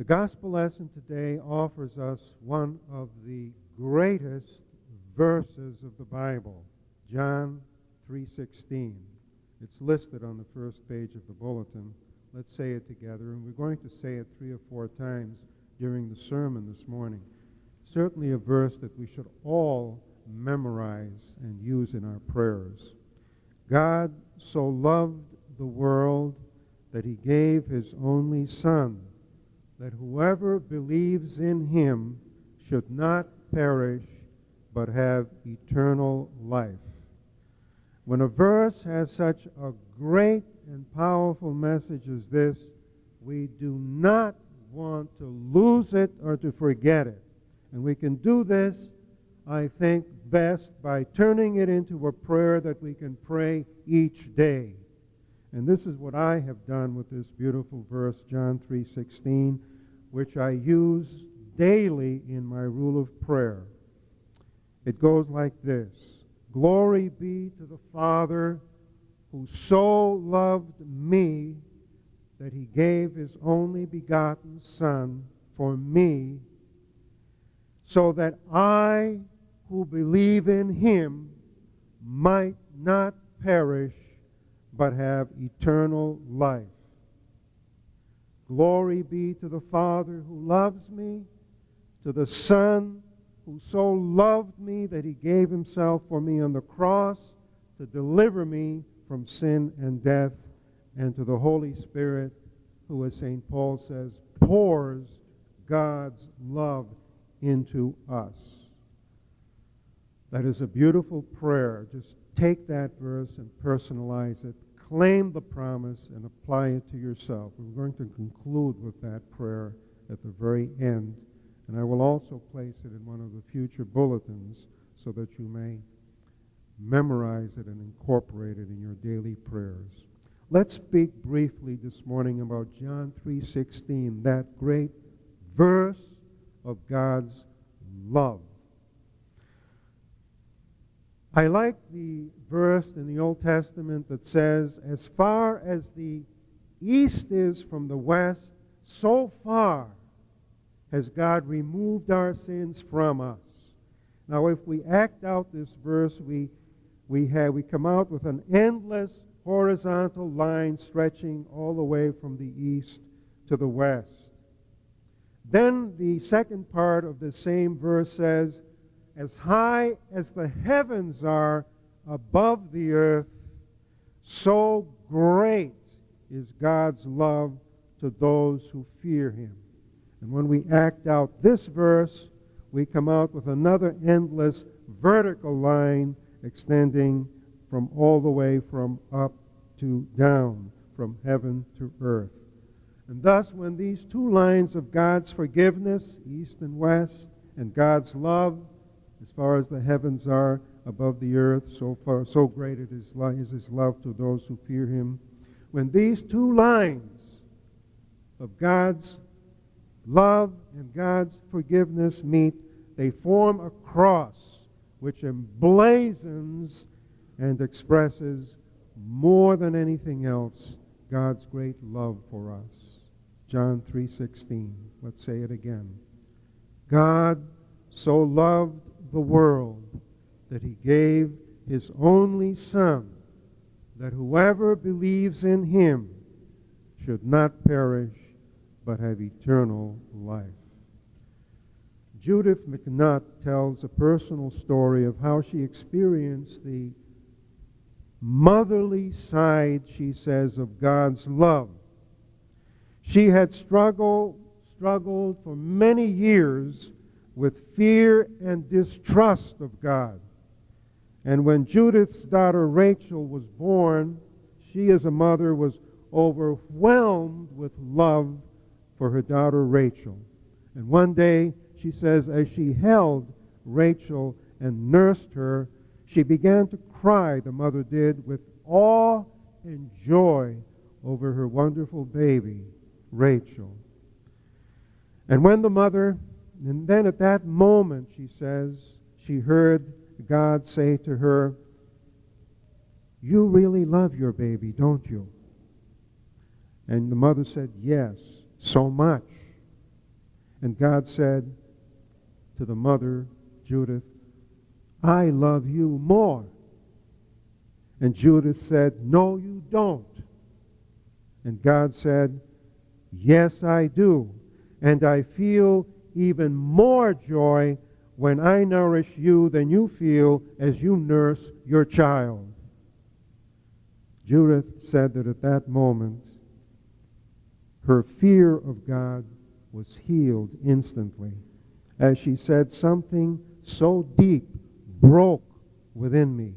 The gospel lesson today offers us one of the greatest verses of the Bible, John 3:16. It's listed on the first page of the bulletin. Let's say it together, and we're going to say it three or four times during the sermon this morning. Certainly a verse that we should all memorize and use in our prayers. God so loved the world that he gave his only Son, that whoever believes in him should not perish, but have eternal life. When a verse has such a great and powerful message as this, we do not want to lose it or to forget it. And we can do this, I think, best by turning it into a prayer that we can pray each day. And this is what I have done with this beautiful verse, John 3:16, which I use daily in my rule of prayer. It goes like this: Glory be to the Father who so loved me that he gave his only begotten Son for me, so that I who believe in him might not perish but have eternal life. Glory be to the Father who loves me, to the Son who so loved me that he gave himself for me on the cross to deliver me from sin and death, and to the Holy Spirit who, as St. Paul says, pours God's love into us. That is a beautiful prayer. Just take that verse and personalize it. Claim the promise and apply it to yourself. We're going to conclude with that prayer at the very end. And I will also place it in one of the future bulletins so that you may memorize it and incorporate it in your daily prayers. Let's speak briefly this morning about John 3:16, that great verse of God's love. I like the verse in the Old Testament that says, As far as the east is from the west, so far has God removed our sins from us. Now, if we act out this verse, we, we, have, we come out with an endless horizontal line stretching all the way from the east to the west. Then the second part of the same verse says, as high as the heavens are above the earth, so great is God's love to those who fear him. And when we act out this verse, we come out with another endless vertical line extending from all the way from up to down, from heaven to earth. And thus, when these two lines of God's forgiveness, east and west, and God's love, as far as the heavens are above the earth, so far, so great is his love to those who fear him. When these two lines of God's love and God's forgiveness meet, they form a cross which emblazons and expresses more than anything else God's great love for us. John 3:16. Let's say it again. God so loved the world that he gave his only Son, that whoever believes in him should not perish, but have eternal life. Judith MacNutt tells a personal story of how she experienced the motherly side, she says, of God's love. She had struggled, struggled for many years with fear and distrust of God. And when Judith's daughter Rachel was born, she as a mother was overwhelmed with love for her daughter Rachel. And one day, she says, as she held Rachel and nursed her, she began to cry, the mother did, with awe and joy over her wonderful baby, Rachel. And when the mother and then at that moment, she says, she heard God say to her, You really love your baby, don't you? And the mother said, Yes, so much. And God said to the mother, Judith, I love you more. And Judith said, No, you don't. And God said, Yes, I do. And I feel even more joy when I nourish you than you feel as you nurse your child. Judith said that at that moment, her fear of God was healed instantly. As she said, something so deep broke within me.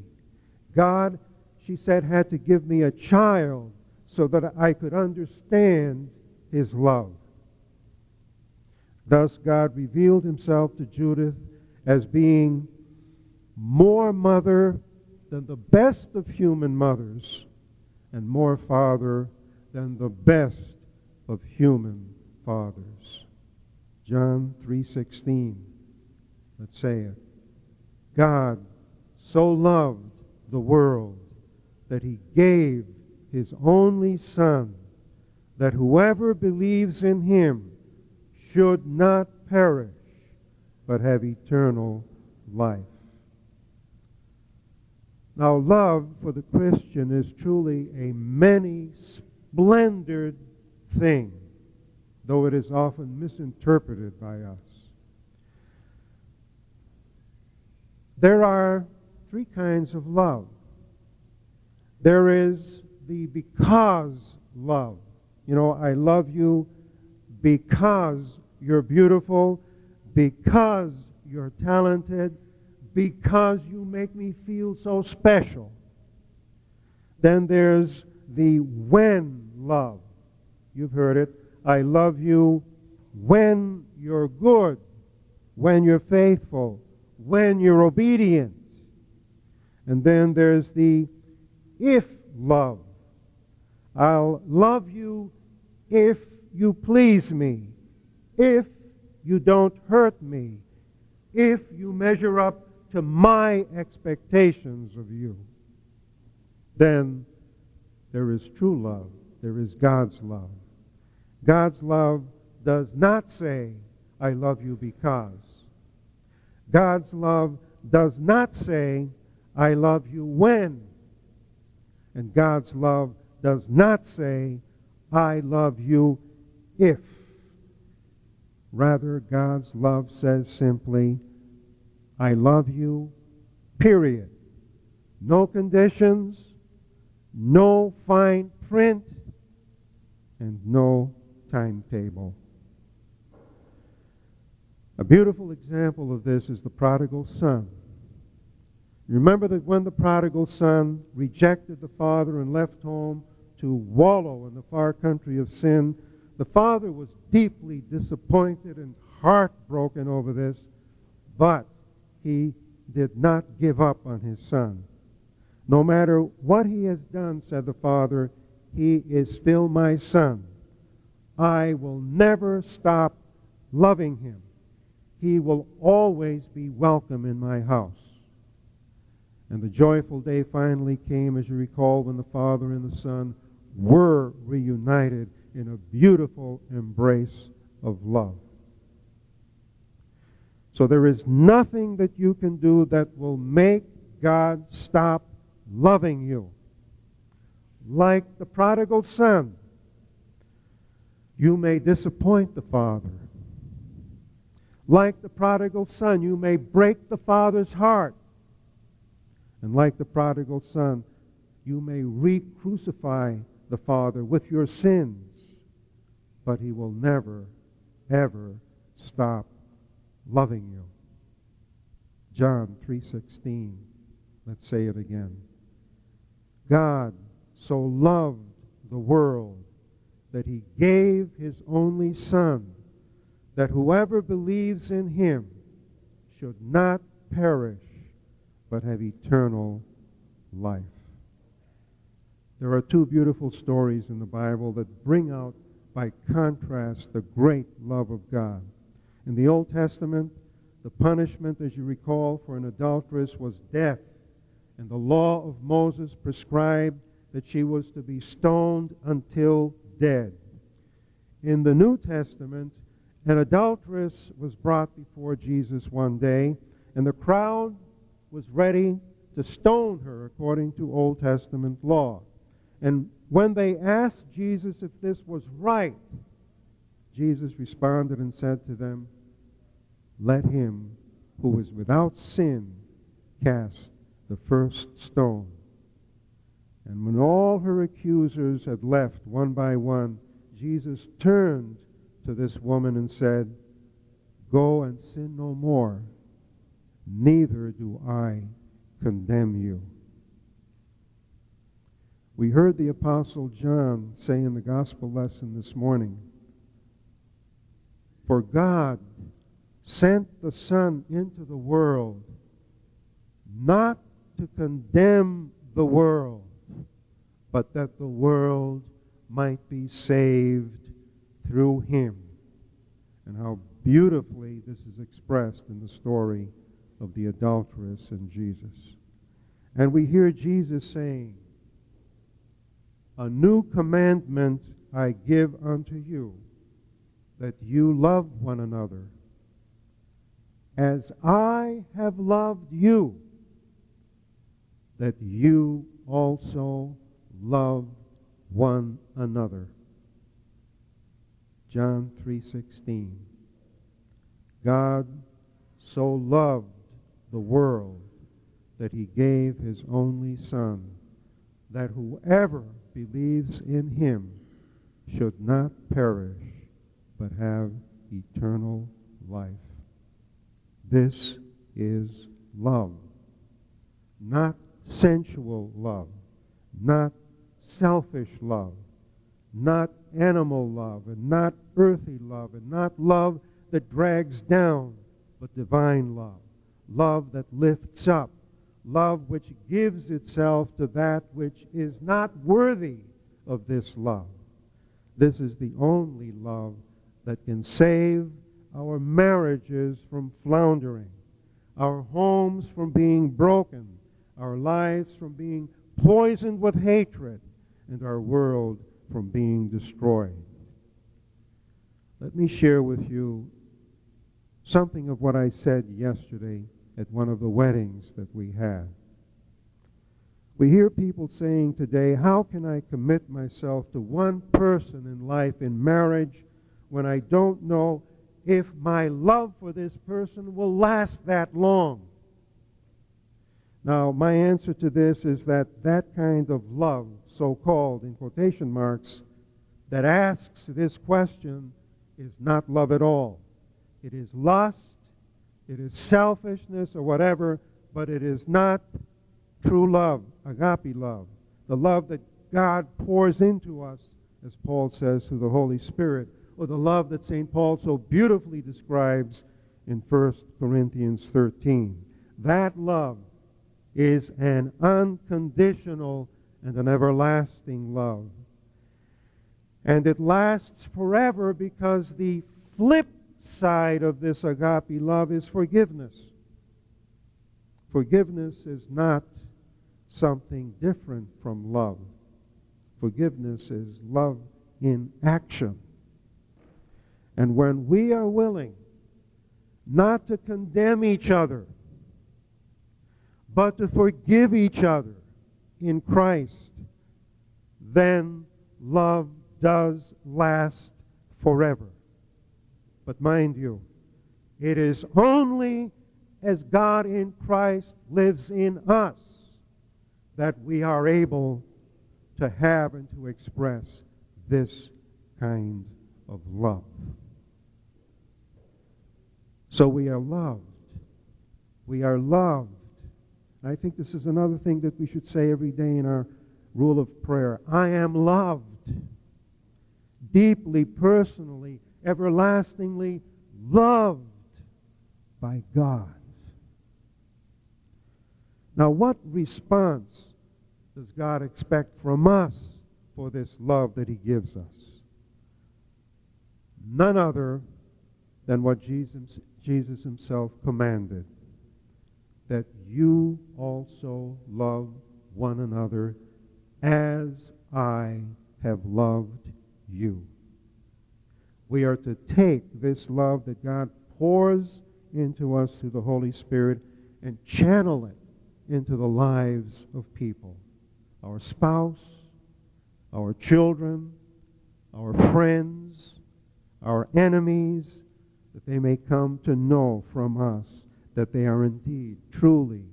God, she said, had to give me a child so that I could understand his love. Thus, God revealed himself to Judith as being more mother than the best of human mothers and more father than the best of human fathers. John 3:16. Let's say it. God so loved the world that he gave his only son that whoever believes in him should not perish but have eternal life. Now, love for the Christian is truly a many splendid thing, though it is often misinterpreted by us. There are three kinds of love. There is the because love. You know, I love you because you're beautiful, because you're talented, because you make me feel so special. Then there's the when love. You've heard it. I love you when you're good, when you're faithful, when you're obedient. And then there's the if love. I'll love you if you please me, if you don't hurt me, if you measure up to my expectations of you. Then there is true love. There is God's love. God's love does not say, I love you because. God's love does not say, I love you when. And God's love does not say, I love you if. Rather, God's love says simply, I love you, period. No conditions, no fine print, and no timetable. A beautiful example of this is the prodigal son. Remember that when the prodigal son rejected the father and left home to wallow in the far country of sin, the father was deeply disappointed and heartbroken over this, but he did not give up on his son. No matter what he has done, said the father, he is still my son. I will never stop loving him. He will always be welcome in my house. And the joyful day finally came, as you recall, when the father and the son were reunited in a beautiful embrace of love. So there is nothing that you can do that will make God stop loving you. Like the prodigal son, you may disappoint the father. Like the prodigal son, you may break the father's heart. And like the prodigal son, you may re crucify the father with your sins. But he will never, ever stop loving you. John 3:16. Let's say it again. God so loved the world that he gave his only son that whoever believes in him should not perish but have eternal life. There are two beautiful stories in the Bible that bring out by contrast the great love of God. In the Old Testament, the punishment, as you recall, for an adulteress was death. And the law of Moses prescribed that she was to be stoned until dead. In the New Testament, An adulteress was brought before Jesus one day, and the crowd was ready to stone her according to Old Testament law. And when they asked Jesus if this was right, Jesus responded and said to them, Let him who is without sin cast the first stone. And when all her accusers had left one by one, Jesus turned to this woman and said, Go and sin no more, neither do I condemn you. We heard the Apostle John say in the gospel lesson this morning, For God sent the Son into the world not to condemn the world, but that the world might be saved through him. And how beautifully this is expressed in the story of the adulteress and Jesus. And we hear Jesus saying, A new commandment I give unto you, that you love one another. As I have loved you, that you also love one another. John 3:16 God so loved the world that he gave his only son that whoever believes in him should not perish but have eternal life. This is love. Not sensual love, not selfish love, not animal love, and not earthly love, and not love that drags down, but divine love. Love that lifts up. Love which gives itself to that which is not worthy of this love. This is the only love that can save our marriages from floundering, our homes from being broken, our lives from being poisoned with hatred, and our world from being destroyed. Let me share with you something of what I said yesterday at one of the weddings that we have. We hear people saying today, How can I commit myself to one person in life, in marriage, when I don't know if my love for this person will last that long? Now, my answer to this is that that kind of love, so called in quotation marks, that asks this question is not love at all. It is lust, it is selfishness, or whatever, but it is not true love, agape love, the love that God pours into us, as Paul says, through the Holy Spirit, or the love that St. Paul so beautifully describes in 1 Corinthians 13. That love is an unconditional and an everlasting love. And it lasts forever because the flip side of this agape love is forgiveness. Forgiveness is not something different from love. Forgiveness is love in action. And when we are willing not to condemn each other, but to forgive each other in Christ, then love does last forever. But mind you, it is only as God in Christ lives in us that we are able to have and to express this kind of love. So we are loved. We are loved and I think this is another thing that we should say every day in our rule of prayer. I am loved deeply, personally, everlastingly loved by God. Now, what response does God expect from us for this love that He gives us? None other than what Jesus, Jesus Himself commanded that you also love one another as I have loved you. We are to take this love that God pours into us through the Holy Spirit and channel it into the lives of people. Our spouse, our children, our friends, our enemies, that they may come to know from us that they are indeed, truly,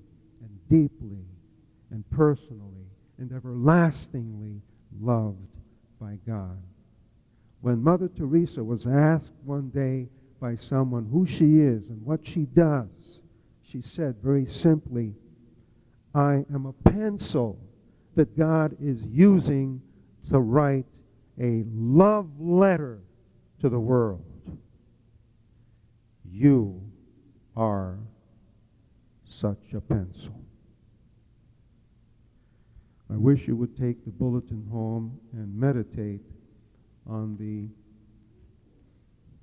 and deeply, and personally, and everlastingly loved by God. When Mother Teresa was asked one day by someone who she is and what she does, she said very simply, I am a pencil that God is using to write a love letter to the world. You are such a pencil. I wish you would take the bulletin home and meditate on the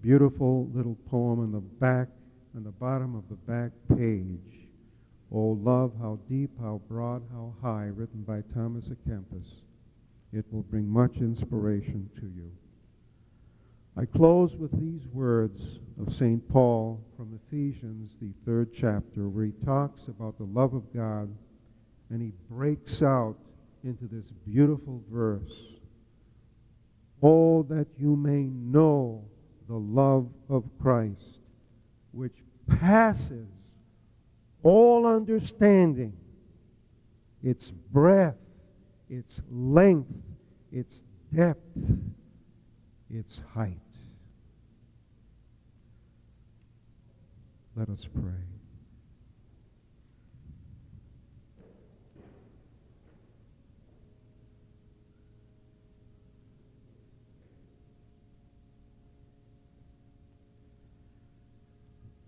beautiful little poem in the back, on the bottom of the back page. Oh, love, how deep, how broad, how high, written by Thomas à Kempis. It will bring much inspiration to you. I close with these words of St. Paul from Ephesians, the third chapter, where he talks about the love of God and he breaks out into this beautiful verse. Oh, that you may know the love of Christ, which passes all understanding, its breadth, its length, its depth, its height. Let us pray.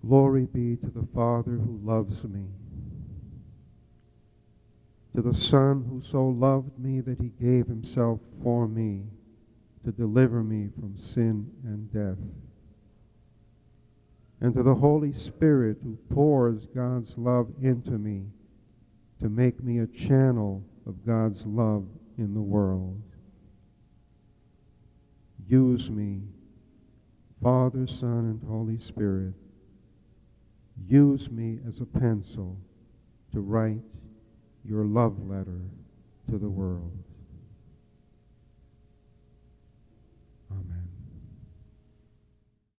Glory be to the Father who loves me, to the Son who so loved me that he gave himself for me to deliver me from sin and death, and to the Holy Spirit who pours God's love into me to make me a channel of God's love in the world. Use me, Father, Son, and Holy Spirit Use me as a pencil to write your love letter to the world.